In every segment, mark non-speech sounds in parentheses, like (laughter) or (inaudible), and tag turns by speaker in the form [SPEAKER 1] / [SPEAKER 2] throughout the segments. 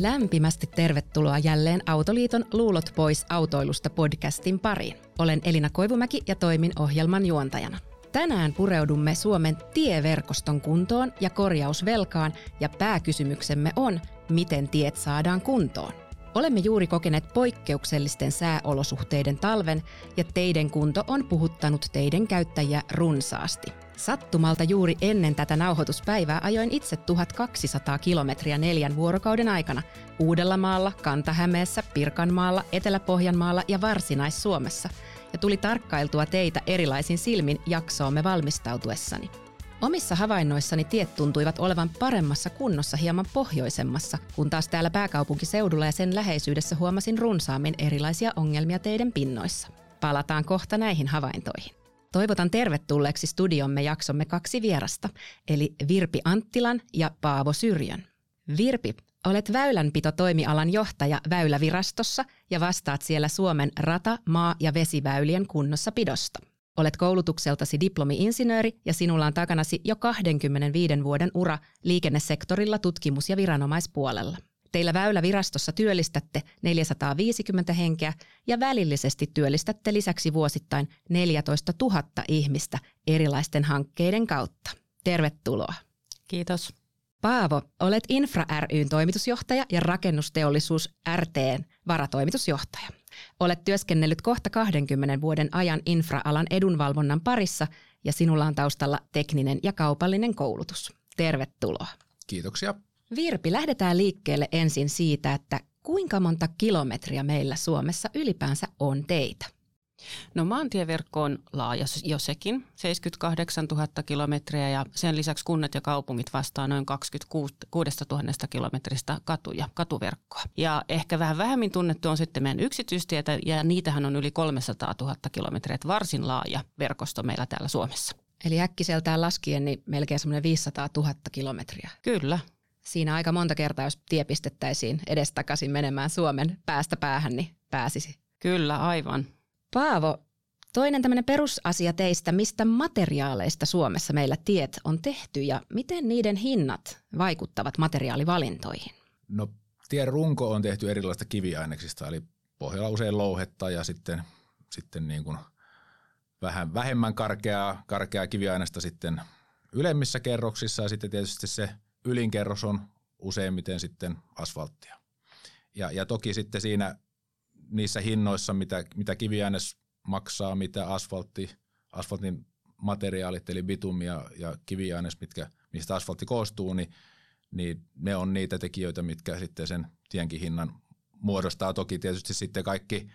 [SPEAKER 1] Lämpimästi tervetuloa jälleen Autoliiton Luulot pois autoilusta podcastin pariin. Olen Elina Koivumäki ja toimin ohjelman juontajana. Tänään pureudumme Suomen tieverkoston kuntoon ja korjausvelkaan ja pääkysymyksemme on, miten tiet saadaan kuntoon. Olemme juuri kokeneet poikkeuksellisten sääolosuhteiden talven ja teiden kunto on puhuttanut teiden käyttäjiä runsaasti. Sattumalta juuri ennen tätä nauhoituspäivää ajoin itse 1200 kilometriä neljän vuorokauden aikana Uudellamaalla, Kantahämeessä, Pirkanmaalla, Etelä-Pohjanmaalla ja Varsinais-Suomessa ja tuli tarkkailtua teitä erilaisin silmin jaksoomme valmistautuessani. Omissa havainnoissani tiet tuntuivat olevan paremmassa kunnossa hieman pohjoisemmassa, kun taas täällä pääkaupunkiseudulla ja sen läheisyydessä huomasin runsaammin erilaisia ongelmia teidän pinnoissa. Palataan kohta näihin havaintoihin. Toivotan tervetulleeksi studiomme jaksomme kaksi vierasta, eli Virpi Anttilan ja Paavo Syrjön. Virpi, olet väylänpito-toimialan johtaja Väylävirastossa ja vastaat siellä Suomen rata-, maa- ja vesiväylien kunnossapidosta. Olet koulutukseltasi diplomi-insinööri ja sinulla on takanasi jo 25 vuoden ura liikennesektorilla tutkimus- ja viranomaispuolella. Teillä Väylävirastossa työllistätte 450 henkeä ja välillisesti työllistätte lisäksi vuosittain 14 000 ihmistä erilaisten hankkeiden kautta. Tervetuloa.
[SPEAKER 2] Kiitos.
[SPEAKER 1] Paavo, olet Infra ryn toimitusjohtaja ja rakennusteollisuus RTn varatoimitusjohtaja. Olet työskennellyt kohta 20 vuoden ajan infra-alan edunvalvonnan parissa ja sinulla on taustalla tekninen ja kaupallinen koulutus. Tervetuloa.
[SPEAKER 3] Kiitoksia.
[SPEAKER 1] Virpi, lähdetään liikkeelle ensin siitä, että kuinka monta kilometriä meillä Suomessa ylipäänsä on teitä?
[SPEAKER 2] No maantieverkko on laaja jo sekin, 78 000 kilometriä ja sen lisäksi kunnat ja kaupungit vastaa noin 26 000 kilometristä katuja, katuverkkoa. Ja ehkä vähän vähemmin tunnettu on sitten meidän yksityistietä ja niitähän on yli 300 000 kilometriä, varsin laaja verkosto meillä täällä Suomessa.
[SPEAKER 1] Eli äkkiseltään laskien niin melkein semmoinen 500 000 kilometriä.
[SPEAKER 2] Kyllä,
[SPEAKER 1] siinä aika monta kertaa, jos tie pistettäisiin edestakaisin menemään Suomen päästä päähän, niin pääsisi.
[SPEAKER 2] Kyllä, aivan.
[SPEAKER 1] Paavo, toinen tämmöinen perusasia teistä, mistä materiaaleista Suomessa meillä tiet on tehty ja miten niiden hinnat vaikuttavat materiaalivalintoihin?
[SPEAKER 3] No tien runko on tehty erilaista kiviaineksista, eli pohjalla usein louhetta ja sitten, sitten niin kuin vähän vähemmän karkeaa, karkeaa kiviaineista sitten ylemmissä kerroksissa ja sitten tietysti se ylinkerros on useimmiten sitten asfalttia. Ja, ja toki sitten siinä niissä hinnoissa, mitä, mitä kiviaines maksaa, mitä asfaltti, asfaltin materiaalit, eli bitumi ja, ja kiviaines, mitkä, mistä asfaltti koostuu, niin, niin ne on niitä tekijöitä, mitkä sitten sen tienkin hinnan muodostaa. Toki tietysti sitten kaikki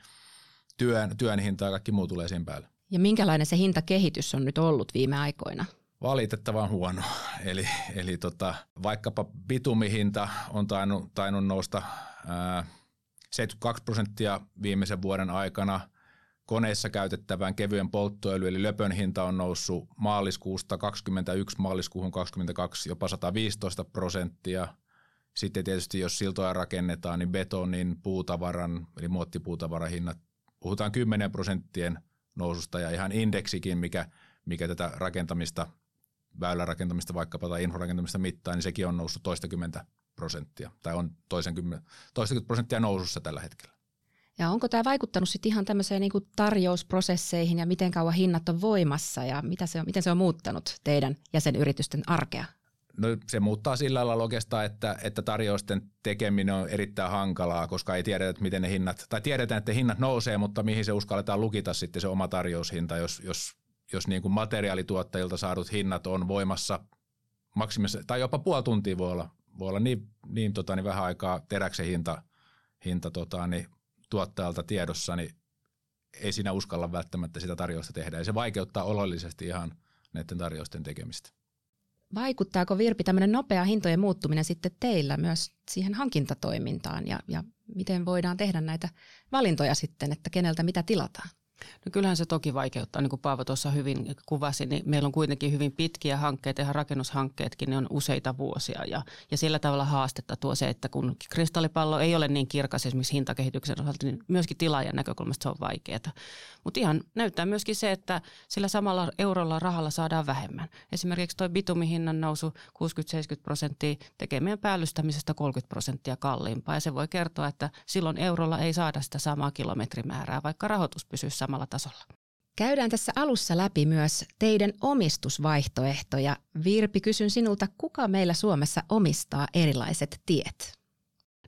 [SPEAKER 3] työn, työn hinta ja kaikki muu tulee sen päälle.
[SPEAKER 1] Ja minkälainen se hintakehitys on nyt ollut viime aikoina?
[SPEAKER 3] Valitettavan huono. (laughs) Eli, eli tota, vaikkapa bitumihinta on tainnut, tainnut nousta ää, 72 prosenttia viimeisen vuoden aikana. Koneissa käytettävän kevyen polttoöljy eli löpön hinta on noussut maaliskuusta 21 maaliskuuhun 22 jopa 115 prosenttia. Sitten tietysti jos siltoja rakennetaan, niin betonin, puutavaran eli muottipuutavaran hinnat, puhutaan 10 prosenttien noususta ja ihan indeksikin, mikä, mikä tätä rakentamista väylärakentamista vaikkapa tai infrarakentamista mittaa, niin sekin on noussut toistakymmentä prosenttia tai on toisenkymmentä, toistakymmentä prosenttia nousussa tällä hetkellä.
[SPEAKER 1] Ja onko tämä vaikuttanut sitten ihan tämmöiseen niin tarjousprosesseihin ja miten kauan hinnat on voimassa ja mitä se on, miten se on muuttanut teidän jäsenyritysten arkea?
[SPEAKER 3] No se muuttaa sillä lailla oikeastaan, että, että tarjousten tekeminen on erittäin hankalaa, koska ei tiedetä, että miten ne hinnat, tai tiedetään, että hinnat nousee, mutta mihin se uskalletaan lukita sitten se oma tarjoushinta, jos, jos jos niin kuin materiaalituottajilta saadut hinnat on voimassa maksimissa, tai jopa puoli tuntia voi olla, voi olla niin, niin, tota, niin vähän aikaa teräksen hinta, hinta tota, niin tuottajalta tiedossa, niin ei siinä uskalla välttämättä sitä tarjousta tehdä. Ja se vaikeuttaa oleellisesti ihan näiden tarjousten tekemistä.
[SPEAKER 1] Vaikuttaako Virpi tämmöinen nopea hintojen muuttuminen sitten teillä myös siihen hankintatoimintaan ja, ja miten voidaan tehdä näitä valintoja sitten, että keneltä mitä tilataan?
[SPEAKER 2] No kyllähän se toki vaikeuttaa, niin kuin Paavo tuossa hyvin kuvasi, niin meillä on kuitenkin hyvin pitkiä hankkeita, ihan rakennushankkeetkin, ne on useita vuosia ja, ja sillä tavalla haastetta tuo se, että kun kristallipallo ei ole niin kirkas esimerkiksi hintakehityksen osalta, niin myöskin tilaajan näkökulmasta se on vaikeaa. Mutta ihan näyttää myöskin se, että sillä samalla eurolla rahalla saadaan vähemmän. Esimerkiksi tuo bitumihinnan nousu 60-70 prosenttia tekee meidän päällystämisestä 30 prosenttia kalliimpaa ja se voi kertoa, että silloin eurolla ei saada sitä samaa kilometrimäärää, vaikka rahoitus pysyy samalla tasolla.
[SPEAKER 1] Käydään tässä alussa läpi myös teidän omistusvaihtoehtoja. Virpi, kysyn sinulta, kuka meillä Suomessa omistaa erilaiset tiet?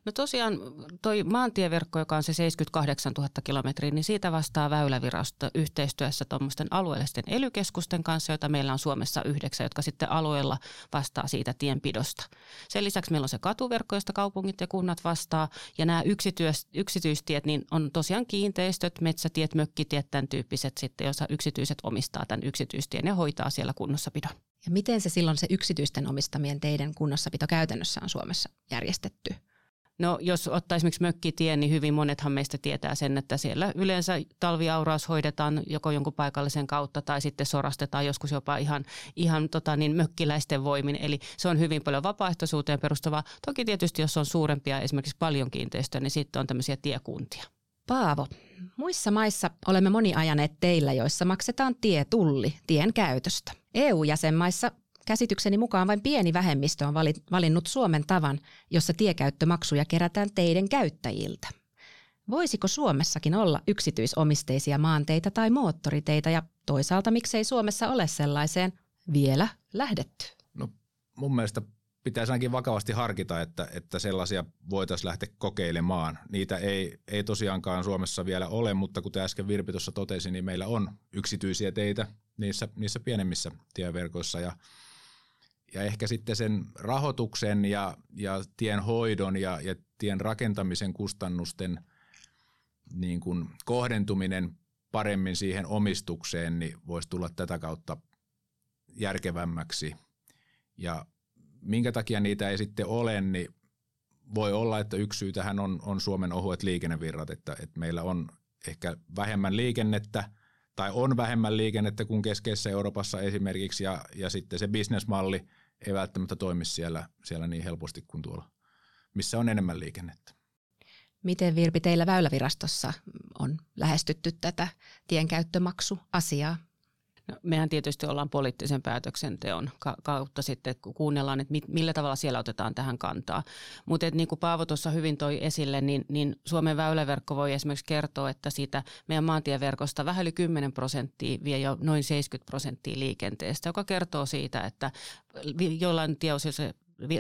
[SPEAKER 2] No tosiaan toi maantieverkko, joka on se 78 000 kilometriä, niin siitä vastaa Väylävirasto yhteistyössä tuommoisten alueellisten elykeskusten kanssa, joita meillä on Suomessa yhdeksän, jotka sitten alueella vastaa siitä tienpidosta. Sen lisäksi meillä on se katuverkko, josta kaupungit ja kunnat vastaa, ja nämä yksityis- yksityistiet, niin on tosiaan kiinteistöt, metsätiet, mökkitiet, tämän tyyppiset sitten, joissa yksityiset omistaa tämän yksityistien ja hoitaa siellä kunnossapidon.
[SPEAKER 1] Ja miten se silloin se yksityisten omistamien teidän kunnossapito käytännössä on Suomessa järjestetty?
[SPEAKER 2] No jos ottaa esimerkiksi mökkitien, niin hyvin monethan meistä tietää sen, että siellä yleensä talviauraus hoidetaan joko jonkun paikallisen kautta tai sitten sorastetaan joskus jopa ihan, ihan tota niin, mökkiläisten voimin. Eli se on hyvin paljon vapaaehtoisuuteen perustuvaa. Toki tietysti jos on suurempia, esimerkiksi paljon kiinteistöjä, niin sitten on tämmöisiä tiekuntia.
[SPEAKER 1] Paavo, muissa maissa olemme moni ajaneet teillä, joissa maksetaan tietulli tien käytöstä. EU-jäsenmaissa Käsitykseni mukaan vain pieni vähemmistö on valinnut Suomen tavan, jossa tiekäyttömaksuja kerätään teiden käyttäjiltä. Voisiko Suomessakin olla yksityisomisteisia maanteita tai moottoriteitä ja toisaalta miksei Suomessa ole sellaiseen vielä lähdetty?
[SPEAKER 3] No mun mielestä pitäisi ainakin vakavasti harkita, että, että sellaisia voitaisiin lähteä kokeilemaan. Niitä ei, ei tosiaankaan Suomessa vielä ole, mutta kuten äsken Virpi tuossa totesi, niin meillä on yksityisiä teitä niissä, niissä pienemmissä tieverkoissa ja ja ehkä sitten sen rahoituksen ja, ja tien hoidon ja, ja tien rakentamisen kustannusten niin kuin kohdentuminen paremmin siihen omistukseen, niin voisi tulla tätä kautta järkevämmäksi. Ja minkä takia niitä ei sitten ole, niin voi olla, että yksi syy tähän on, on Suomen ohuet liikennevirrat, että, että meillä on ehkä vähemmän liikennettä tai on vähemmän liikennettä kuin keskeisessä Euroopassa esimerkiksi ja, ja sitten se bisnesmalli – ei välttämättä toimi siellä, siellä niin helposti kuin tuolla, missä on enemmän liikennettä.
[SPEAKER 1] Miten Virpi teillä Väylävirastossa on lähestytty tätä tienkäyttömaksuasiaa?
[SPEAKER 2] No, mehän tietysti ollaan poliittisen päätöksenteon kautta sitten, kun kuunnellaan, että millä tavalla siellä otetaan tähän kantaa. Mutta niin kuin Paavo tuossa hyvin toi esille, niin, niin Suomen väyläverkko voi esimerkiksi kertoa, että siitä meidän maantieverkosta vähän yli 10 prosenttia vie jo noin 70 prosenttia liikenteestä, joka kertoo siitä, että jollain tieosilla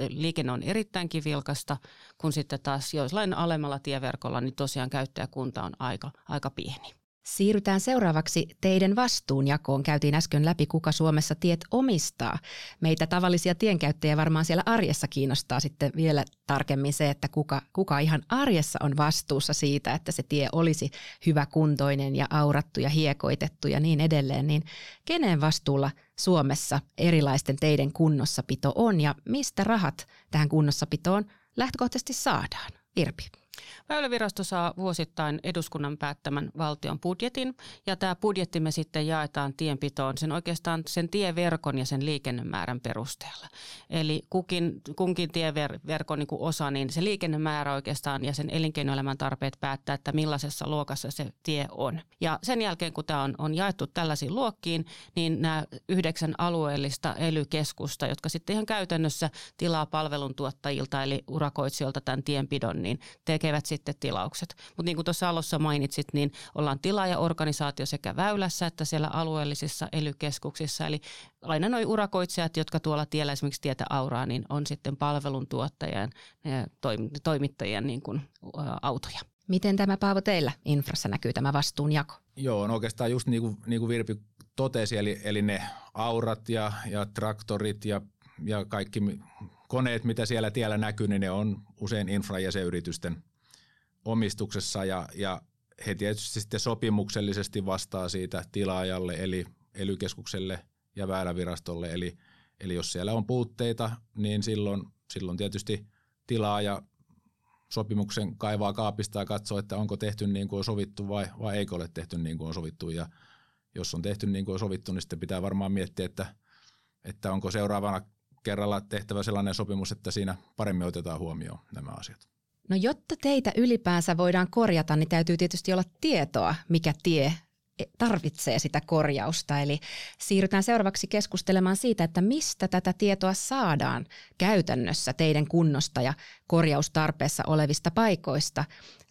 [SPEAKER 2] liikenne on erittäinkin vilkasta, kun sitten taas joillain alemmalla tieverkolla, niin tosiaan käyttäjäkunta on aika, aika pieni.
[SPEAKER 1] Siirrytään seuraavaksi teidän vastuunjakoon. Käytiin äsken läpi, kuka Suomessa tiet omistaa. Meitä tavallisia tienkäyttäjiä varmaan siellä arjessa kiinnostaa sitten vielä tarkemmin se, että kuka, kuka ihan arjessa on vastuussa siitä, että se tie olisi hyväkuntoinen ja aurattu ja hiekoitettu ja niin edelleen. Niin kenen vastuulla Suomessa erilaisten teiden kunnossapito on ja mistä rahat tähän kunnossapitoon lähtökohtaisesti saadaan? Irpi.
[SPEAKER 2] Väylävirasto saa vuosittain eduskunnan päättämän valtion budjetin ja tämä budjetti me sitten jaetaan tienpitoon sen oikeastaan sen tieverkon ja sen liikennemäärän perusteella. Eli kukin, kunkin tieverkon niin osa, niin se liikennemäärä oikeastaan ja sen elinkeinoelämän tarpeet päättää, että millaisessa luokassa se tie on. Ja sen jälkeen kun tämä on, on jaettu tällaisiin luokkiin, niin nämä yhdeksän alueellista elykeskusta, jotka sitten ihan käytännössä tilaa palveluntuottajilta eli urakoitsijoilta tämän tienpidon, niin tekevät sitten tilaukset. Mutta niin kuin tuossa alussa mainitsit, niin ollaan tilaajaorganisaatio sekä väylässä että siellä alueellisissa elykeskuksissa. Eli aina nuo urakoitsijat, jotka tuolla tiellä esimerkiksi tietä auraa, niin on sitten palveluntuottajan ja toimittajien niin kuin, autoja.
[SPEAKER 1] Miten tämä Paavo teillä infrassa näkyy tämä vastuunjako?
[SPEAKER 3] Joo, no oikeastaan just niin kuin, niin kuin Virpi totesi, eli, eli ne aurat ja, ja traktorit ja, ja kaikki koneet, mitä siellä tiellä näkyy, niin ne on usein infra- ja se yritysten omistuksessa ja, ja he tietysti sitten sopimuksellisesti vastaa siitä tilaajalle eli ely ja väylävirastolle. Eli, eli jos siellä on puutteita, niin silloin, silloin tietysti tilaaja sopimuksen kaivaa kaapista ja katsoo, että onko tehty niin kuin on sovittu vai, vai eikö ole tehty niin kuin on sovittu. Ja jos on tehty niin kuin on sovittu, niin sitten pitää varmaan miettiä, että, että onko seuraavana kerralla tehtävä sellainen sopimus, että siinä paremmin otetaan huomioon nämä asiat.
[SPEAKER 1] No jotta teitä ylipäänsä voidaan korjata, niin täytyy tietysti olla tietoa, mikä tie tarvitsee sitä korjausta. Eli siirrytään seuraavaksi keskustelemaan siitä, että mistä tätä tietoa saadaan käytännössä teidän kunnosta ja korjaustarpeessa olevista paikoista.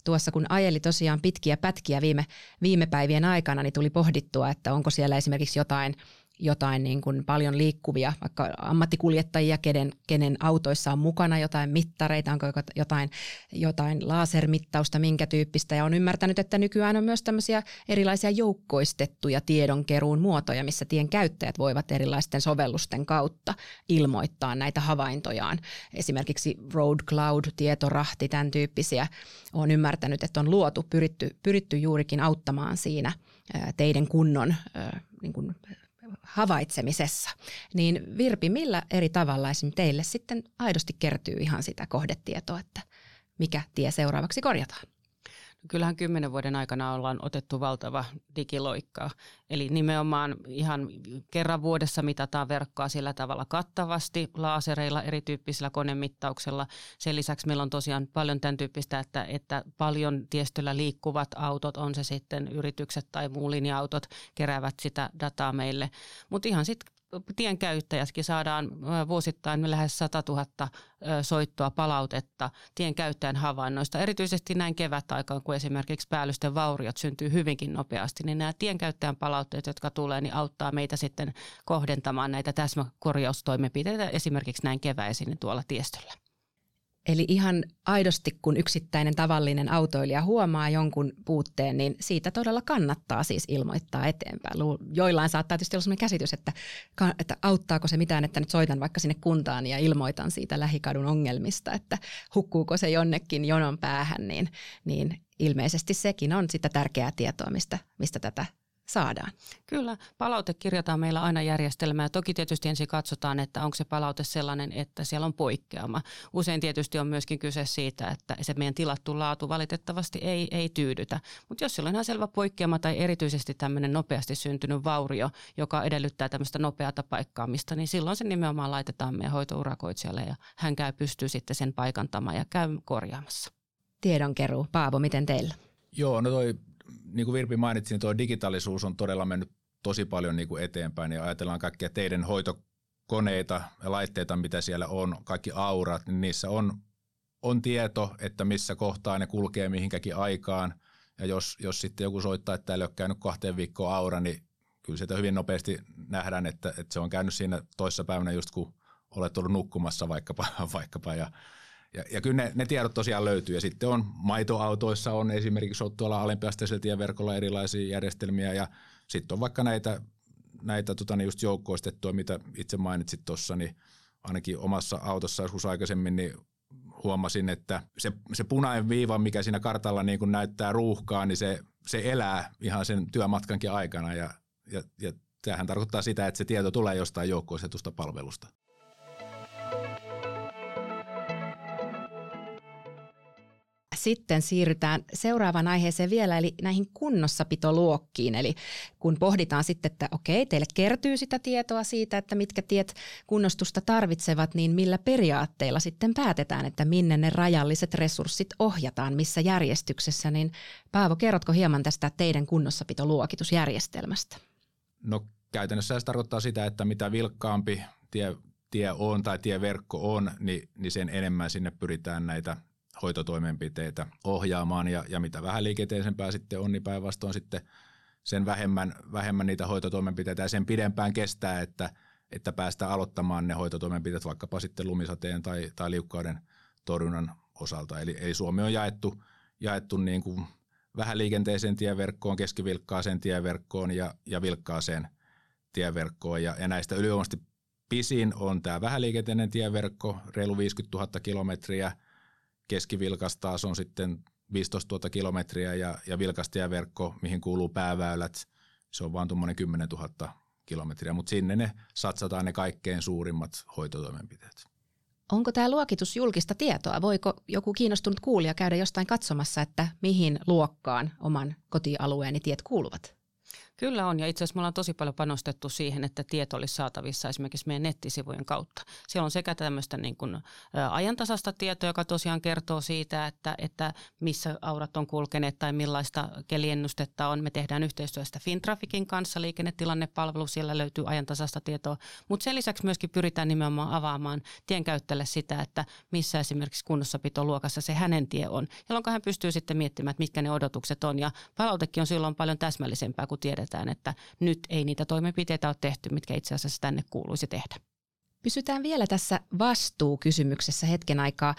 [SPEAKER 1] Tuossa kun ajeli tosiaan pitkiä pätkiä viime, viime päivien aikana, niin tuli pohdittua, että onko siellä esimerkiksi jotain – jotain niin kuin paljon liikkuvia, vaikka ammattikuljettajia, kenen, kenen autoissa on mukana jotain mittareita, onko jotain, jotain lasermittausta, minkä tyyppistä. Ja on ymmärtänyt, että nykyään on myös tämmöisiä erilaisia joukkoistettuja tiedonkeruun muotoja, missä tien käyttäjät voivat erilaisten sovellusten kautta ilmoittaa näitä havaintojaan. Esimerkiksi Road Cloud, tietorahti, tämän tyyppisiä. on ymmärtänyt, että on luotu, pyritty, pyritty juurikin auttamaan siinä teidän kunnon niin kuin havaitsemisessa. Niin Virpi, millä eri tavalla teille sitten aidosti kertyy ihan sitä kohdetietoa, että mikä tie seuraavaksi korjataan?
[SPEAKER 2] Kyllähän kymmenen vuoden aikana ollaan otettu valtava digiloikka. Eli nimenomaan ihan kerran vuodessa mitataan verkkoa sillä tavalla kattavasti, laasereilla, erityyppisillä konemittauksella. Sen lisäksi meillä on tosiaan paljon tämän tyyppistä, että, että paljon tiestöllä liikkuvat autot, on se sitten yritykset tai muu linja-autot, keräävät sitä dataa meille. Mutta ihan sitten tienkäyttäjätkin saadaan vuosittain lähes 100 000 soittoa palautetta tienkäyttäjän havainnoista. Erityisesti näin kevätaikaan, kun esimerkiksi päällysten vauriot syntyy hyvinkin nopeasti, niin nämä tienkäyttäjän palautteet, jotka tulee, niin auttaa meitä sitten kohdentamaan näitä täsmäkorjaustoimenpiteitä esimerkiksi näin keväisin tuolla tiestöllä.
[SPEAKER 1] Eli ihan aidosti, kun yksittäinen tavallinen autoilija huomaa jonkun puutteen, niin siitä todella kannattaa siis ilmoittaa eteenpäin. Joillain saattaa tietysti olla sellainen käsitys, että, että auttaako se mitään, että nyt soitan vaikka sinne kuntaan ja ilmoitan siitä lähikadun ongelmista, että hukkuuko se jonnekin jonon päähän, niin, niin ilmeisesti sekin on sitä tärkeää tietoa, mistä, mistä tätä saadaan.
[SPEAKER 2] Kyllä, palaute kirjataan meillä aina järjestelmää. Toki tietysti ensin katsotaan, että onko se palaute sellainen, että siellä on poikkeama. Usein tietysti on myöskin kyse siitä, että se meidän tilattu laatu valitettavasti ei, ei tyydytä. Mutta jos sillä on ihan selvä poikkeama tai erityisesti tämmöinen nopeasti syntynyt vaurio, joka edellyttää tämmöistä nopeata paikkaamista, niin silloin se nimenomaan laitetaan meidän hoitourakoitsijalle ja hän käy pystyy sitten sen paikantamaan ja käy korjaamassa.
[SPEAKER 1] Tiedonkeruu. Paavo, miten teillä?
[SPEAKER 3] Joo, no toi niin kuin Virpi mainitsi, niin tuo digitaalisuus on todella mennyt tosi paljon niin kuin eteenpäin ja ajatellaan kaikkia teidän hoitokoneita ja laitteita, mitä siellä on, kaikki aurat, niin niissä on, on tieto, että missä kohtaa ne kulkee mihinkäkin aikaan. Ja jos, jos sitten joku soittaa, että täällä ei ole käynyt kahteen viikkoon aura, niin kyllä sitä hyvin nopeasti nähdään, että, että se on käynyt siinä toissa päivänä just kun olet ollut nukkumassa vaikkapa, (laughs) vaikkapa ja ja, ja kyllä ne, ne tiedot tosiaan löytyy. Ja sitten on maitoautoissa on esimerkiksi on tuolla alempiasteisella tieverkolla erilaisia järjestelmiä ja sitten on vaikka näitä, näitä tota, niin just joukkoistettua, mitä itse mainitsit tuossa, niin ainakin omassa autossa joskus aikaisemmin niin huomasin, että se, se punainen viiva, mikä siinä kartalla niin kun näyttää ruuhkaa, niin se, se elää ihan sen työmatkankin aikana ja, ja, ja tämähän tarkoittaa sitä, että se tieto tulee jostain joukkoistetusta palvelusta.
[SPEAKER 1] Sitten siirrytään seuraavaan aiheeseen vielä, eli näihin kunnossapitoluokkiin. Eli kun pohditaan sitten, että okei, teille kertyy sitä tietoa siitä, että mitkä tiet kunnostusta tarvitsevat, niin millä periaatteilla sitten päätetään, että minne ne rajalliset resurssit ohjataan, missä järjestyksessä, niin Paavo, kerrotko hieman tästä teidän kunnossapitoluokitusjärjestelmästä?
[SPEAKER 3] No käytännössä se tarkoittaa sitä, että mitä vilkkaampi tie, tie on tai tieverkko on, niin, niin sen enemmän sinne pyritään näitä hoitotoimenpiteitä ohjaamaan ja, ja mitä vähän liikenteisempää sitten on, niin päinvastoin sitten sen vähemmän, vähemmän niitä hoitotoimenpiteitä ja sen pidempään kestää, että, että päästään aloittamaan ne hoitotoimenpiteet vaikkapa sitten lumisateen tai, tai liukkauden torjunnan osalta. Eli, eli Suomi on jaettu, jaettu niin kuin vähän liikenteiseen tieverkkoon, keskivilkkaaseen tieverkkoon ja, ja vilkkaaseen tieverkkoon. Ja, ja näistä ylivoimaisesti pisin on tämä vähäliikenteinen tieverkko, reilu 50 000 kilometriä – keskivilkas on sitten 15 000 kilometriä ja, ja vilkastieverkko, mihin kuuluu pääväylät, se on vain tuommoinen 10 000 kilometriä, mutta sinne ne satsataan ne kaikkein suurimmat hoitotoimenpiteet.
[SPEAKER 1] Onko tämä luokitus julkista tietoa? Voiko joku kiinnostunut kuulija käydä jostain katsomassa, että mihin luokkaan oman kotialueeni tiet kuuluvat?
[SPEAKER 2] Kyllä on, ja itse asiassa me ollaan tosi paljon panostettu siihen, että tieto olisi saatavissa esimerkiksi meidän nettisivujen kautta. Siellä on sekä tämmöistä niin kuin, ajantasasta tietoa, joka tosiaan kertoo siitä, että, että missä aurat on kulkeneet tai millaista keliennustetta on. Me tehdään yhteistyöstä Fintrafikin kanssa liikennetilannepalvelu, siellä löytyy ajantasasta tietoa, mutta sen lisäksi myöskin pyritään nimenomaan avaamaan tienkäyttäjälle sitä, että missä esimerkiksi kunnossapitoluokassa se hänen tie on, jolloin hän pystyy sitten miettimään, että mitkä ne odotukset on, ja palautekin on silloin paljon täsmällisempää, kun tiedetään, tiedetään, että nyt ei niitä toimenpiteitä ole tehty, mitkä itse asiassa tänne kuuluisi tehdä.
[SPEAKER 1] Pysytään vielä tässä vastuukysymyksessä hetken aikaa.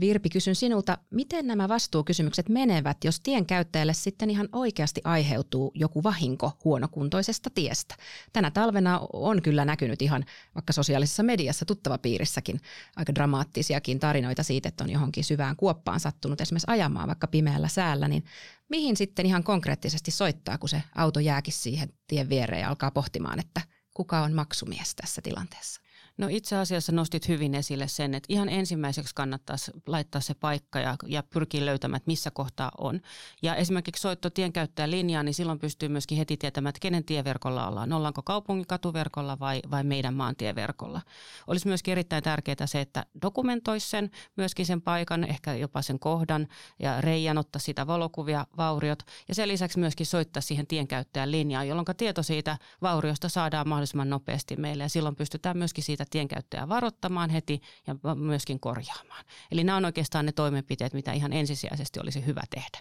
[SPEAKER 1] Virpi, kysyn sinulta, miten nämä vastuukysymykset menevät, jos tien käyttäjälle sitten ihan oikeasti aiheutuu joku vahinko huonokuntoisesta tiestä? Tänä talvena on kyllä näkynyt ihan vaikka sosiaalisessa mediassa tuttava piirissäkin aika dramaattisiakin tarinoita siitä, että on johonkin syvään kuoppaan sattunut esimerkiksi ajamaan vaikka pimeällä säällä, niin mihin sitten ihan konkreettisesti soittaa, kun se auto jääkin siihen tien viereen ja alkaa pohtimaan, että kuka on maksumies tässä tilanteessa?
[SPEAKER 2] No itse asiassa nostit hyvin esille sen, että ihan ensimmäiseksi kannattaisi laittaa se paikka ja, ja pyrkiä löytämään, että missä kohtaa on. Ja esimerkiksi soitto tienkäyttäjän linjaa, niin silloin pystyy myöskin heti tietämään, että kenen tieverkolla ollaan. Ollaanko kaupungin katuverkolla vai, vai meidän maantieverkolla. Olisi myöskin erittäin tärkeää se, että dokumentoisi sen, myöskin sen paikan, ehkä jopa sen kohdan ja reijän ottaa sitä valokuvia, vauriot. Ja sen lisäksi myöskin soittaa siihen tienkäyttäjän linjaan, jolloin tieto siitä vauriosta saadaan mahdollisimman nopeasti meille. Ja silloin pystytään myöskin siitä tienkäyttäjää varoittamaan heti ja myöskin korjaamaan. Eli nämä on oikeastaan ne toimenpiteet, mitä ihan ensisijaisesti olisi hyvä tehdä.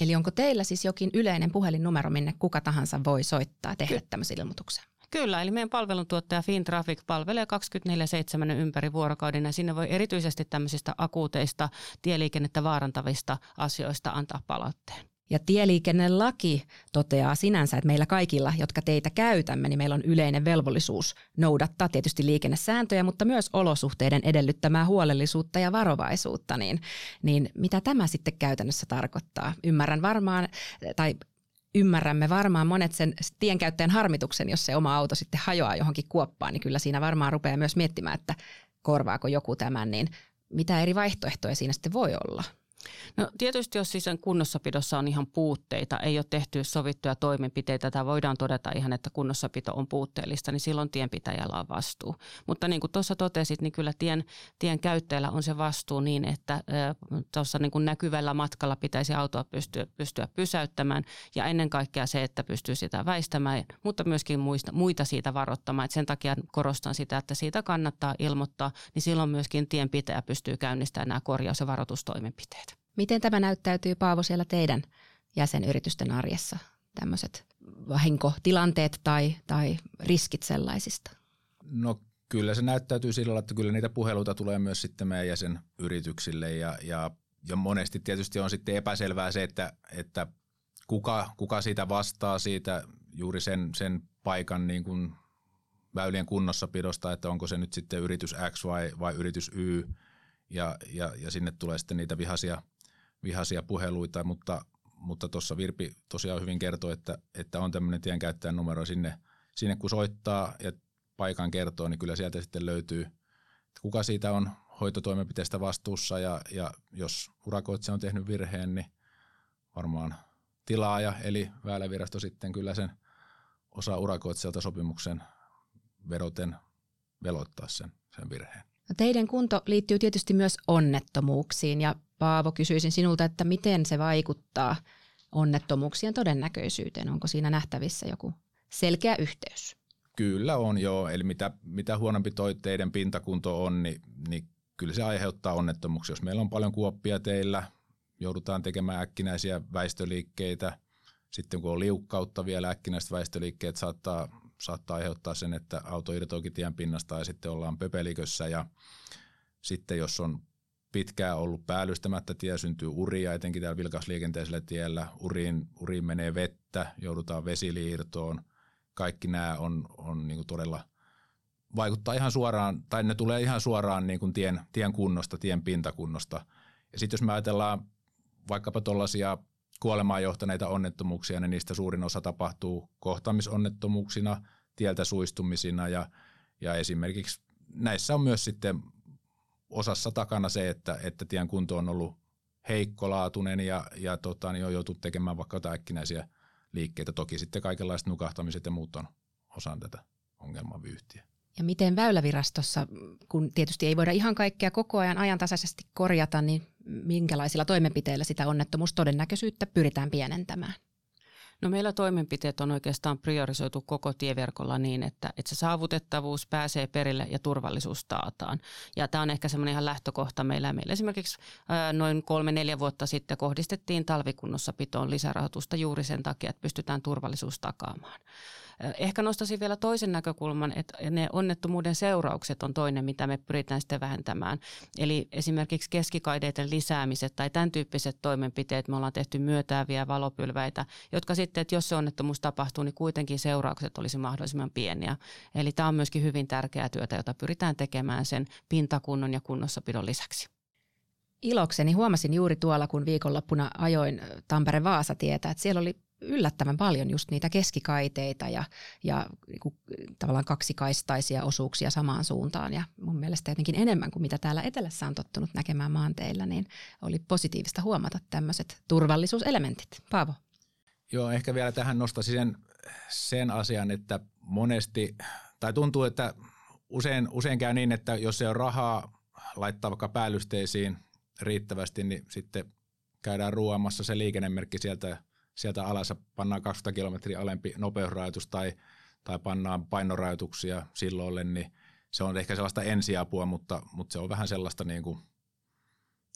[SPEAKER 1] Eli onko teillä siis jokin yleinen puhelinnumero, minne kuka tahansa voi soittaa tehdä tämmöisen ilmoituksen?
[SPEAKER 2] Kyllä, eli meidän palveluntuottaja FinTraffic palvelee 24-7 ympäri vuorokauden ja sinne voi erityisesti tämmöisistä akuuteista tieliikennettä vaarantavista asioista antaa palautteen.
[SPEAKER 1] Ja tieliikennelaki toteaa sinänsä, että meillä kaikilla, jotka teitä käytämme, niin meillä on yleinen velvollisuus noudattaa tietysti liikennesääntöjä, mutta myös olosuhteiden edellyttämää huolellisuutta ja varovaisuutta. Niin, niin mitä tämä sitten käytännössä tarkoittaa? Ymmärrän varmaan, tai ymmärrämme varmaan monet sen tienkäyttäjän harmituksen, jos se oma auto sitten hajoaa johonkin kuoppaan, niin kyllä siinä varmaan rupeaa myös miettimään, että korvaako joku tämän, niin mitä eri vaihtoehtoja siinä sitten voi olla?
[SPEAKER 2] No tietysti jos sen kunnossapidossa on ihan puutteita, ei ole tehty sovittuja toimenpiteitä tai voidaan todeta ihan, että kunnossapito on puutteellista, niin silloin tienpitäjällä on vastuu. Mutta niin kuin tuossa totesit, niin kyllä tien, tien käyttäjällä on se vastuu niin, että tuossa niin kuin näkyvällä matkalla pitäisi autoa pystyä, pystyä pysäyttämään ja ennen kaikkea se, että pystyy sitä väistämään, mutta myöskin muista, muita siitä varoittamaan. Et sen takia korostan sitä, että siitä kannattaa ilmoittaa, niin silloin myöskin tienpitäjä pystyy käynnistämään nämä korjaus- ja varoitustoimenpiteet.
[SPEAKER 1] Miten tämä näyttäytyy Paavo siellä teidän jäsenyritysten arjessa, tämmöiset vahinkotilanteet tai, tai riskit sellaisista?
[SPEAKER 3] No kyllä se näyttäytyy sillä että kyllä niitä puheluita tulee myös sitten meidän jäsenyrityksille. Ja, ja, ja monesti tietysti on sitten epäselvää se, että, että kuka, kuka siitä vastaa siitä juuri sen, sen paikan niin kuin väylien kunnossapidosta, että onko se nyt sitten yritys X vai, vai yritys Y. Ja, ja, ja sinne tulee sitten niitä vihaisia vihaisia puheluita, mutta mutta Virpi tosiaan hyvin kertoi, että, että on tämmöinen tienkäyttäjän numero sinne, sinne kun soittaa ja paikan kertoo, niin kyllä sieltä sitten löytyy, että kuka siitä on hoitotoimenpiteestä vastuussa ja, ja jos urakoitsija on tehnyt virheen, niin varmaan tilaaja eli väylävirasto sitten kyllä sen osaa urakoitsijalta sopimuksen veroten veloittaa sen, sen virheen.
[SPEAKER 1] No teidän kunto liittyy tietysti myös onnettomuuksiin ja Paavo kysyisin sinulta, että miten se vaikuttaa onnettomuuksien todennäköisyyteen? Onko siinä nähtävissä joku selkeä yhteys?
[SPEAKER 3] Kyllä on joo, eli mitä, mitä huonompi toi teidän pintakunto on, niin, niin kyllä se aiheuttaa onnettomuuksia. Jos meillä on paljon kuoppia teillä, joudutaan tekemään äkkinäisiä väistöliikkeitä, sitten kun on liukkautta vielä äkkinäiset väistöliikkeet saattaa, saattaa aiheuttaa sen, että auto irtoikin tien pinnasta ja sitten ollaan pöpelikössä ja sitten jos on pitkään ollut päällystämättä tie, syntyy uria, etenkin täällä vilkasliikenteisellä tiellä. Uriin, uriin menee vettä, joudutaan vesiliirtoon. Kaikki nämä on, on niin todella, vaikuttaa ihan suoraan, tai ne tulee ihan suoraan niin kuin tien, tien kunnosta, tien pintakunnosta. Ja sitten jos me ajatellaan vaikkapa tuollaisia kuolemaan johtaneita onnettomuuksia, niin niistä suurin osa tapahtuu kohtaamisonnettomuuksina, tieltä suistumisina ja, ja esimerkiksi näissä on myös sitten osassa takana se, että, että tien kunto on ollut heikkolaatuinen ja, ja tota, niin on joutunut tekemään vaikka jotain äkkinäisiä liikkeitä. Toki sitten kaikenlaiset nukahtamiset ja muut on osan tätä ongelmavyyhtiä.
[SPEAKER 1] Ja miten Väylävirastossa, kun tietysti ei voida ihan kaikkea koko ajan ajantasaisesti korjata, niin minkälaisilla toimenpiteillä sitä onnettomuustodennäköisyyttä pyritään pienentämään?
[SPEAKER 2] No meillä toimenpiteet on oikeastaan priorisoitu koko tieverkolla niin, että, että se saavutettavuus pääsee perille ja turvallisuus taataan. Ja tämä on ehkä semmoinen ihan lähtökohta meillä. Meillä esimerkiksi noin kolme-neljä vuotta sitten kohdistettiin talvikunnossapitoon lisärahoitusta juuri sen takia, että pystytään turvallisuus takaamaan. Ehkä nostaisin vielä toisen näkökulman, että ne onnettomuuden seuraukset on toinen, mitä me pyritään sitten vähentämään. Eli esimerkiksi keskikaideiden lisäämiset tai tämän tyyppiset toimenpiteet, me ollaan tehty myötääviä valopylväitä, jotka sitten, että jos se onnettomuus tapahtuu, niin kuitenkin seuraukset olisi mahdollisimman pieniä. Eli tämä on myöskin hyvin tärkeää työtä, jota pyritään tekemään sen pintakunnon ja kunnossapidon lisäksi.
[SPEAKER 1] Ilokseni huomasin juuri tuolla, kun viikonloppuna ajoin Tampere-Vaasa tietä, että siellä oli yllättävän paljon just niitä keskikaiteita ja, ja niin tavallaan kaksikaistaisia osuuksia samaan suuntaan. Ja mun mielestä jotenkin enemmän kuin mitä täällä etelässä on tottunut näkemään maanteilla, niin oli positiivista huomata tämmöiset turvallisuuselementit. Paavo.
[SPEAKER 3] Joo, ehkä vielä tähän nostaisin sen, sen asian, että monesti, tai tuntuu, että usein, usein käy niin, että jos ei ole rahaa laittaa vaikka päällysteisiin riittävästi, niin sitten käydään ruoamassa se liikennemerkki sieltä sieltä alas pannaan 20 kilometriä alempi nopeusrajoitus tai, tai pannaan painorajoituksia silloille, niin se on ehkä sellaista ensiapua, mutta, mutta se on vähän sellaista niin kuin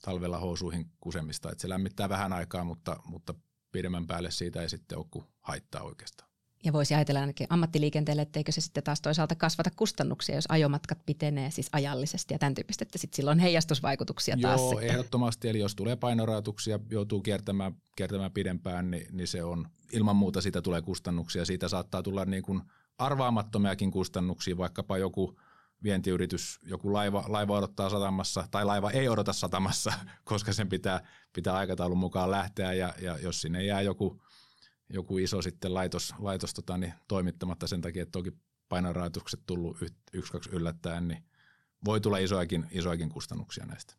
[SPEAKER 3] talvella housuihin kusemista, että se lämmittää vähän aikaa, mutta, mutta pidemmän päälle siitä ei sitten ole kuin haittaa oikeastaan.
[SPEAKER 1] Ja voisi ajatella ainakin ammattiliikenteelle, etteikö se sitten taas toisaalta kasvata kustannuksia, jos ajomatkat pitenee siis ajallisesti ja tämän tyyppistä, että sitten silloin heijastusvaikutuksia taas
[SPEAKER 3] Joo,
[SPEAKER 1] sitten.
[SPEAKER 3] ehdottomasti. Eli jos tulee painorajoituksia, joutuu kiertämään, kiertämään pidempään, niin, niin, se on ilman muuta siitä tulee kustannuksia. Siitä saattaa tulla niin kuin arvaamattomiakin kustannuksia, vaikkapa joku vientiyritys, joku laiva, laiva odottaa satamassa tai laiva ei odota satamassa, (laughs) koska sen pitää, pitää aikataulun mukaan lähteä ja, ja jos sinne jää joku – joku iso sitten laitos, laitos tota, niin, toimittamatta sen takia, että toki painorajoitukset tullut yksi, kaksi yllättäen, niin voi tulla isoakin, isoakin kustannuksia näistä.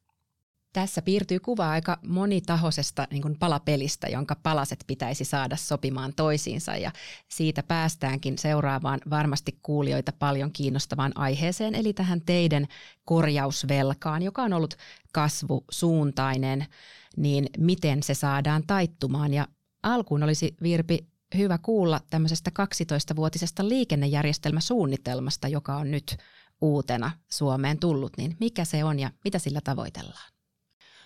[SPEAKER 1] Tässä piirtyy kuva aika monitahoisesta niin kuin palapelistä, jonka palaset pitäisi saada sopimaan toisiinsa ja siitä päästäänkin seuraavaan varmasti kuulijoita paljon kiinnostavaan aiheeseen, eli tähän teidän korjausvelkaan, joka on ollut kasvusuuntainen, niin miten se saadaan taittumaan ja alkuun olisi Virpi hyvä kuulla tämmöisestä 12-vuotisesta liikennejärjestelmäsuunnitelmasta, joka on nyt uutena Suomeen tullut, niin mikä se on ja mitä sillä tavoitellaan?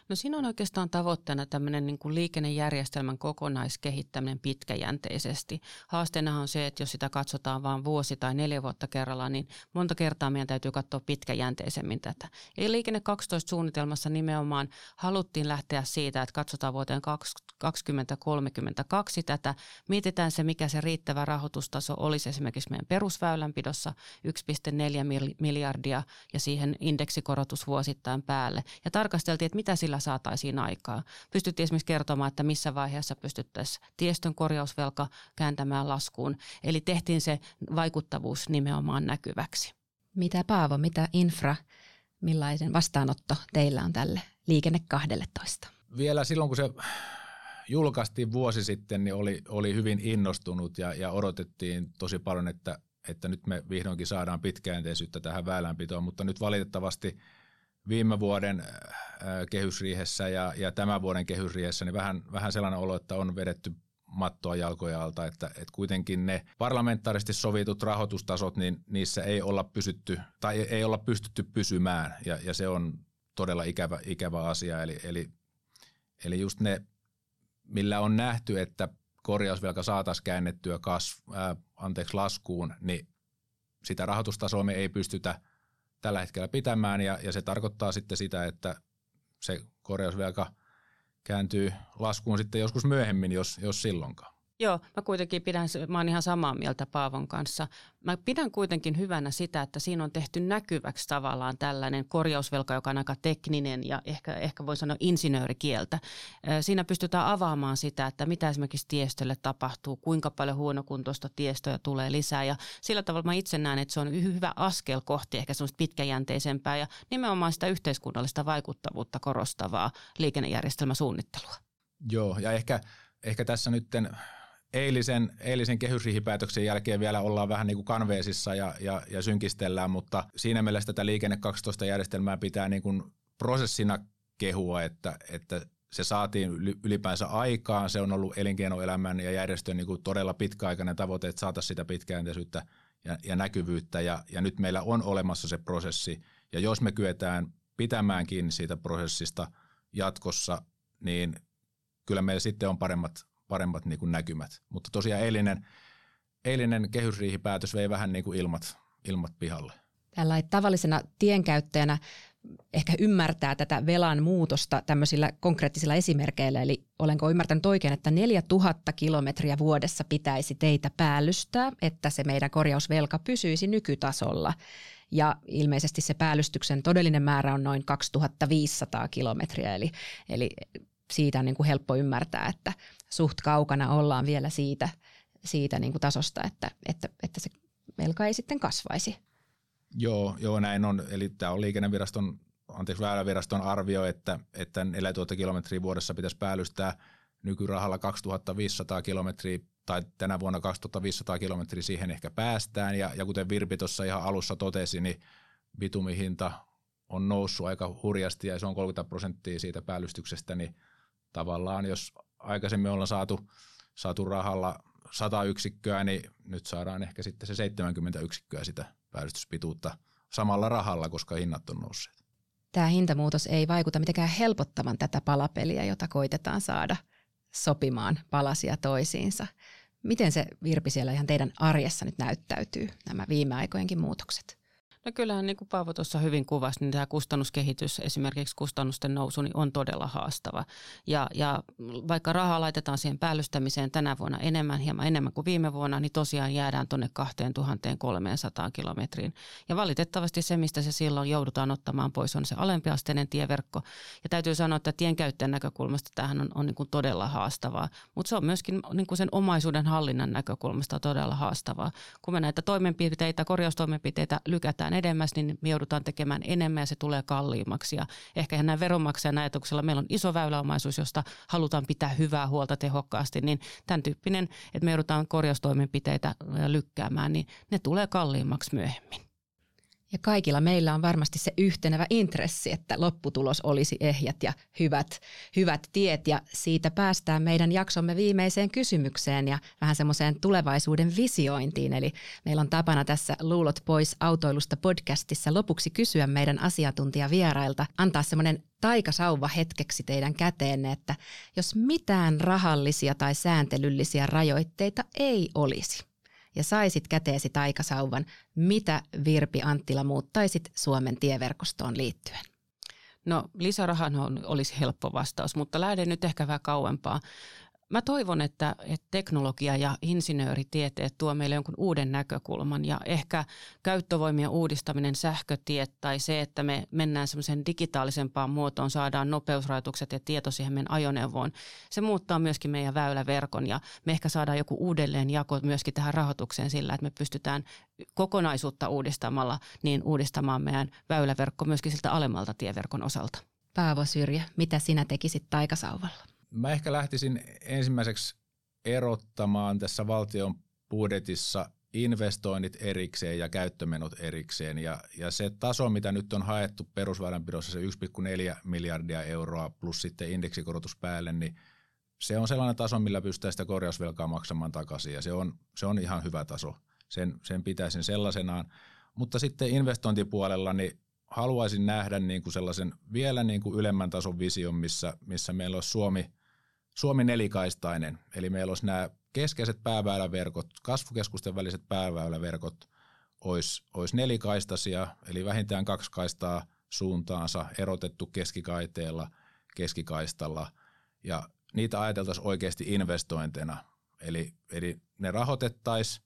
[SPEAKER 2] No siinä on oikeastaan tavoitteena tämmöinen niin kuin liikennejärjestelmän kokonaiskehittäminen pitkäjänteisesti. Haasteena on se, että jos sitä katsotaan vain vuosi tai neljä vuotta kerrallaan, niin monta kertaa meidän täytyy katsoa pitkäjänteisemmin tätä. Eli Liikenne 12 suunnitelmassa nimenomaan haluttiin lähteä siitä, että katsotaan vuoteen 2032 tätä. Mietitään se, mikä se riittävä rahoitustaso olisi esimerkiksi meidän perusväylänpidossa 1,4 miljardia ja siihen indeksikorotus vuosittain päälle. Ja tarkasteltiin, että mitä sillä saataisiin aikaa. Pystyttiin esimerkiksi kertomaan, että missä vaiheessa pystyttäisiin tiestön korjausvelka kääntämään laskuun. Eli tehtiin se vaikuttavuus nimenomaan näkyväksi.
[SPEAKER 1] Mitä Paavo, mitä infra, millaisen vastaanotto teillä on tälle liikenne 12?
[SPEAKER 3] Vielä silloin, kun se julkaistiin vuosi sitten, niin oli, oli hyvin innostunut ja, ja odotettiin tosi paljon, että, että nyt me vihdoinkin saadaan pitkäjänteisyyttä tähän väylänpitoon, mutta nyt valitettavasti – viime vuoden äh, kehysriihessä ja, ja tämän vuoden kehysriihessä niin vähän, vähän sellainen olo, että on vedetty mattoa jalkoja alta, että, että kuitenkin ne parlamentaarisesti sovitut rahoitustasot, niin niissä ei olla pysytty tai ei olla pystytty pysymään ja, ja se on todella ikävä, ikävä asia. Eli, eli, eli just ne, millä on nähty, että korjausvelka saataisiin käännettyä kasv, ää, anteeksi, laskuun, niin sitä rahoitustasoa me ei pystytä tällä hetkellä pitämään ja, ja se tarkoittaa sitten sitä, että se korjausvelka kääntyy laskuun sitten joskus myöhemmin, jos, jos silloinkaan.
[SPEAKER 2] Joo, mä kuitenkin pidän, mä oon ihan samaa mieltä Paavon kanssa. Mä pidän kuitenkin hyvänä sitä, että siinä on tehty näkyväksi tavallaan tällainen korjausvelka, joka on aika tekninen ja ehkä, ehkä voi sanoa insinöörikieltä. Siinä pystytään avaamaan sitä, että mitä esimerkiksi tiestölle tapahtuu, kuinka paljon huonokuntoista tiestöä tulee lisää ja sillä tavalla mä itse näen, että se on hyvä askel kohti ehkä semmoista pitkäjänteisempää ja nimenomaan sitä yhteiskunnallista vaikuttavuutta korostavaa liikennejärjestelmäsuunnittelua.
[SPEAKER 3] Joo, ja ehkä, ehkä tässä nytten eilisen, eilisen kehysriihipäätöksen jälkeen vielä ollaan vähän niin kuin kanveesissa ja, ja, ja synkistellään, mutta siinä mielessä tätä liikenne 12 järjestelmää pitää niin kuin prosessina kehua, että, että se saatiin ylipäänsä aikaan. Se on ollut elinkeinoelämän ja järjestön niin kuin todella pitkäaikainen tavoite, että saataisiin sitä pitkäjänteisyyttä ja, ja näkyvyyttä. Ja, ja nyt meillä on olemassa se prosessi. Ja jos me kyetään pitämään kiinni siitä prosessista jatkossa, niin kyllä meillä sitten on paremmat paremmat niin kuin näkymät. Mutta tosiaan eilinen, eilinen kehysriihipäätös vei vähän niin kuin ilmat, ilmat pihalle.
[SPEAKER 1] Tällä tavallisena tienkäyttäjänä ehkä ymmärtää tätä velan muutosta tämmöisillä konkreettisilla esimerkkeillä. Eli olenko ymmärtänyt oikein, että 4000 kilometriä vuodessa pitäisi teitä päällystää, että se meidän korjausvelka pysyisi nykytasolla. Ja ilmeisesti se päällystyksen todellinen määrä on noin 2500 kilometriä, eli, eli siitä on niin kuin helppo ymmärtää, että suht kaukana ollaan vielä siitä, siitä niin kuin tasosta, että, että, että se velka ei sitten kasvaisi.
[SPEAKER 3] Joo, joo, näin on. Eli tämä on liikenneviraston, anteeksi väyläviraston arvio, että, että 4000 kilometriä vuodessa pitäisi päällystää nykyrahalla 2500 kilometriä tai tänä vuonna 2500 kilometriä siihen ehkä päästään. Ja, ja kuten Virpi tuossa ihan alussa totesi, niin bitumihinta on noussut aika hurjasti ja se on 30 prosenttia siitä päällystyksestä, niin tavallaan jos aikaisemmin ollaan saatu, saatu rahalla 100 yksikköä, niin nyt saadaan ehkä sitten se 70 yksikköä sitä päivystyspituutta samalla rahalla, koska hinnat on nousseet.
[SPEAKER 1] Tämä hintamuutos ei vaikuta mitenkään helpottavan tätä palapeliä, jota koitetaan saada sopimaan palasia toisiinsa. Miten se Virpi siellä ihan teidän arjessa nyt näyttäytyy, nämä viime aikojenkin muutokset?
[SPEAKER 2] No kyllähän niin kuin Paavo tuossa hyvin kuvasi, niin tämä kustannuskehitys, esimerkiksi kustannusten nousu, niin on todella haastava. Ja, ja vaikka rahaa laitetaan siihen päällystämiseen tänä vuonna enemmän, hieman enemmän kuin viime vuonna, niin tosiaan jäädään tuonne 2300 kilometriin. Ja valitettavasti se, mistä se silloin joudutaan ottamaan pois, on se alempiasteinen tieverkko. Ja täytyy sanoa, että tienkäyttäjän näkökulmasta tähän on, on niin kuin todella haastavaa. Mutta se on myöskin niin kuin sen omaisuuden hallinnan näkökulmasta todella haastavaa. Kun me näitä toimenpiteitä, korjaustoimenpiteitä lykätään edemmäs, niin me joudutaan tekemään enemmän ja se tulee kalliimmaksi. Ja ehkä näin veronmaksajan ajatuksella meillä on iso väyläomaisuus, josta halutaan pitää hyvää huolta tehokkaasti, niin tämän tyyppinen, että me joudutaan korjaustoimenpiteitä lykkäämään, niin ne tulee kalliimmaksi myöhemmin.
[SPEAKER 1] Ja kaikilla meillä on varmasti se yhtenevä intressi, että lopputulos olisi ehjät ja hyvät, hyvät tiet. Ja siitä päästään meidän jaksomme viimeiseen kysymykseen ja vähän semmoiseen tulevaisuuden visiointiin. Eli meillä on tapana tässä Luulot pois autoilusta podcastissa lopuksi kysyä meidän asiantuntijavierailta, antaa semmoinen taikasauva hetkeksi teidän käteenne, että jos mitään rahallisia tai sääntelyllisiä rajoitteita ei olisi, ja saisit käteesi taikasauvan, mitä Virpi Anttila muuttaisit Suomen tieverkostoon liittyen?
[SPEAKER 2] No lisärahan olisi helppo vastaus, mutta lähden nyt ehkä vähän kauempaa. Mä toivon, että, että teknologia ja insinööritieteet tuo meille jonkun uuden näkökulman ja ehkä käyttövoimien uudistaminen, sähkötiet tai se, että me mennään semmoisen digitaalisempaan muotoon, saadaan nopeusrajoitukset ja tieto siihen meidän ajoneuvoon. Se muuttaa myöskin meidän väyläverkon ja me ehkä saadaan joku uudelleenjako myöskin tähän rahoitukseen sillä, että me pystytään kokonaisuutta uudistamalla niin uudistamaan meidän väyläverkko myöskin siltä alemmalta tieverkon osalta.
[SPEAKER 1] Paavo Syrjä, mitä sinä tekisit taikasauvalla?
[SPEAKER 3] Mä ehkä lähtisin ensimmäiseksi erottamaan tässä valtion budjetissa investoinnit erikseen ja käyttömenot erikseen. Ja, ja se taso, mitä nyt on haettu perusväylänpidossa, se 1,4 miljardia euroa plus sitten indeksikorotus päälle, niin se on sellainen taso, millä pystytään sitä korjausvelkaa maksamaan takaisin ja se on, se on ihan hyvä taso. Sen, sen pitäisin sellaisenaan. Mutta sitten investointipuolella, niin haluaisin nähdä niin kuin sellaisen vielä niin kuin ylemmän tason vision, missä, missä meillä olisi Suomi – Suomi nelikaistainen, eli meillä olisi nämä keskeiset pääväyläverkot, kasvukeskusten väliset pääväyläverkot olisi, olisi nelikaistaisia, eli vähintään kaksi kaistaa suuntaansa erotettu keskikaiteella, keskikaistalla, ja niitä ajateltaisiin oikeasti investointeina. Eli, eli ne rahoitettaisiin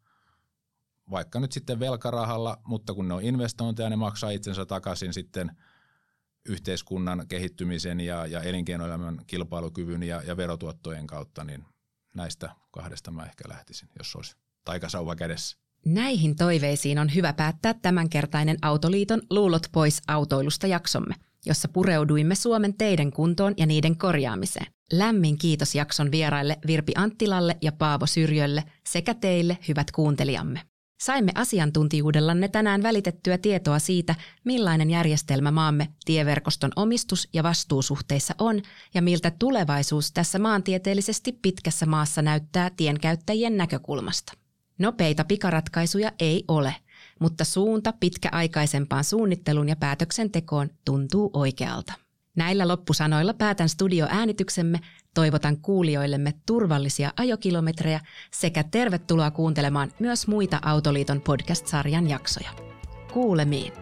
[SPEAKER 3] vaikka nyt sitten velkarahalla, mutta kun ne on investointeja, ne maksaa itsensä takaisin sitten yhteiskunnan kehittymisen ja, ja elinkeinoelämän kilpailukyvyn ja, ja verotuottojen kautta, niin näistä kahdesta mä ehkä lähtisin, jos olisi taikasauva kädessä.
[SPEAKER 1] Näihin toiveisiin on hyvä päättää tämänkertainen Autoliiton Luulot pois autoilusta jaksomme, jossa pureuduimme Suomen teiden kuntoon ja niiden korjaamiseen. Lämmin kiitos jakson vieraille Virpi Anttilalle ja Paavo Syrjölle sekä teille, hyvät kuuntelijamme. Saimme asiantuntijuudellanne tänään välitettyä tietoa siitä, millainen järjestelmä maamme tieverkoston omistus- ja vastuusuhteissa on ja miltä tulevaisuus tässä maantieteellisesti pitkässä maassa näyttää tienkäyttäjien näkökulmasta. Nopeita pikaratkaisuja ei ole, mutta suunta pitkäaikaisempaan suunnitteluun ja päätöksentekoon tuntuu oikealta. Näillä loppusanoilla päätän studioäänityksemme, toivotan kuulijoillemme turvallisia ajokilometrejä sekä tervetuloa kuuntelemaan myös muita Autoliiton podcast-sarjan jaksoja. Kuulemiin!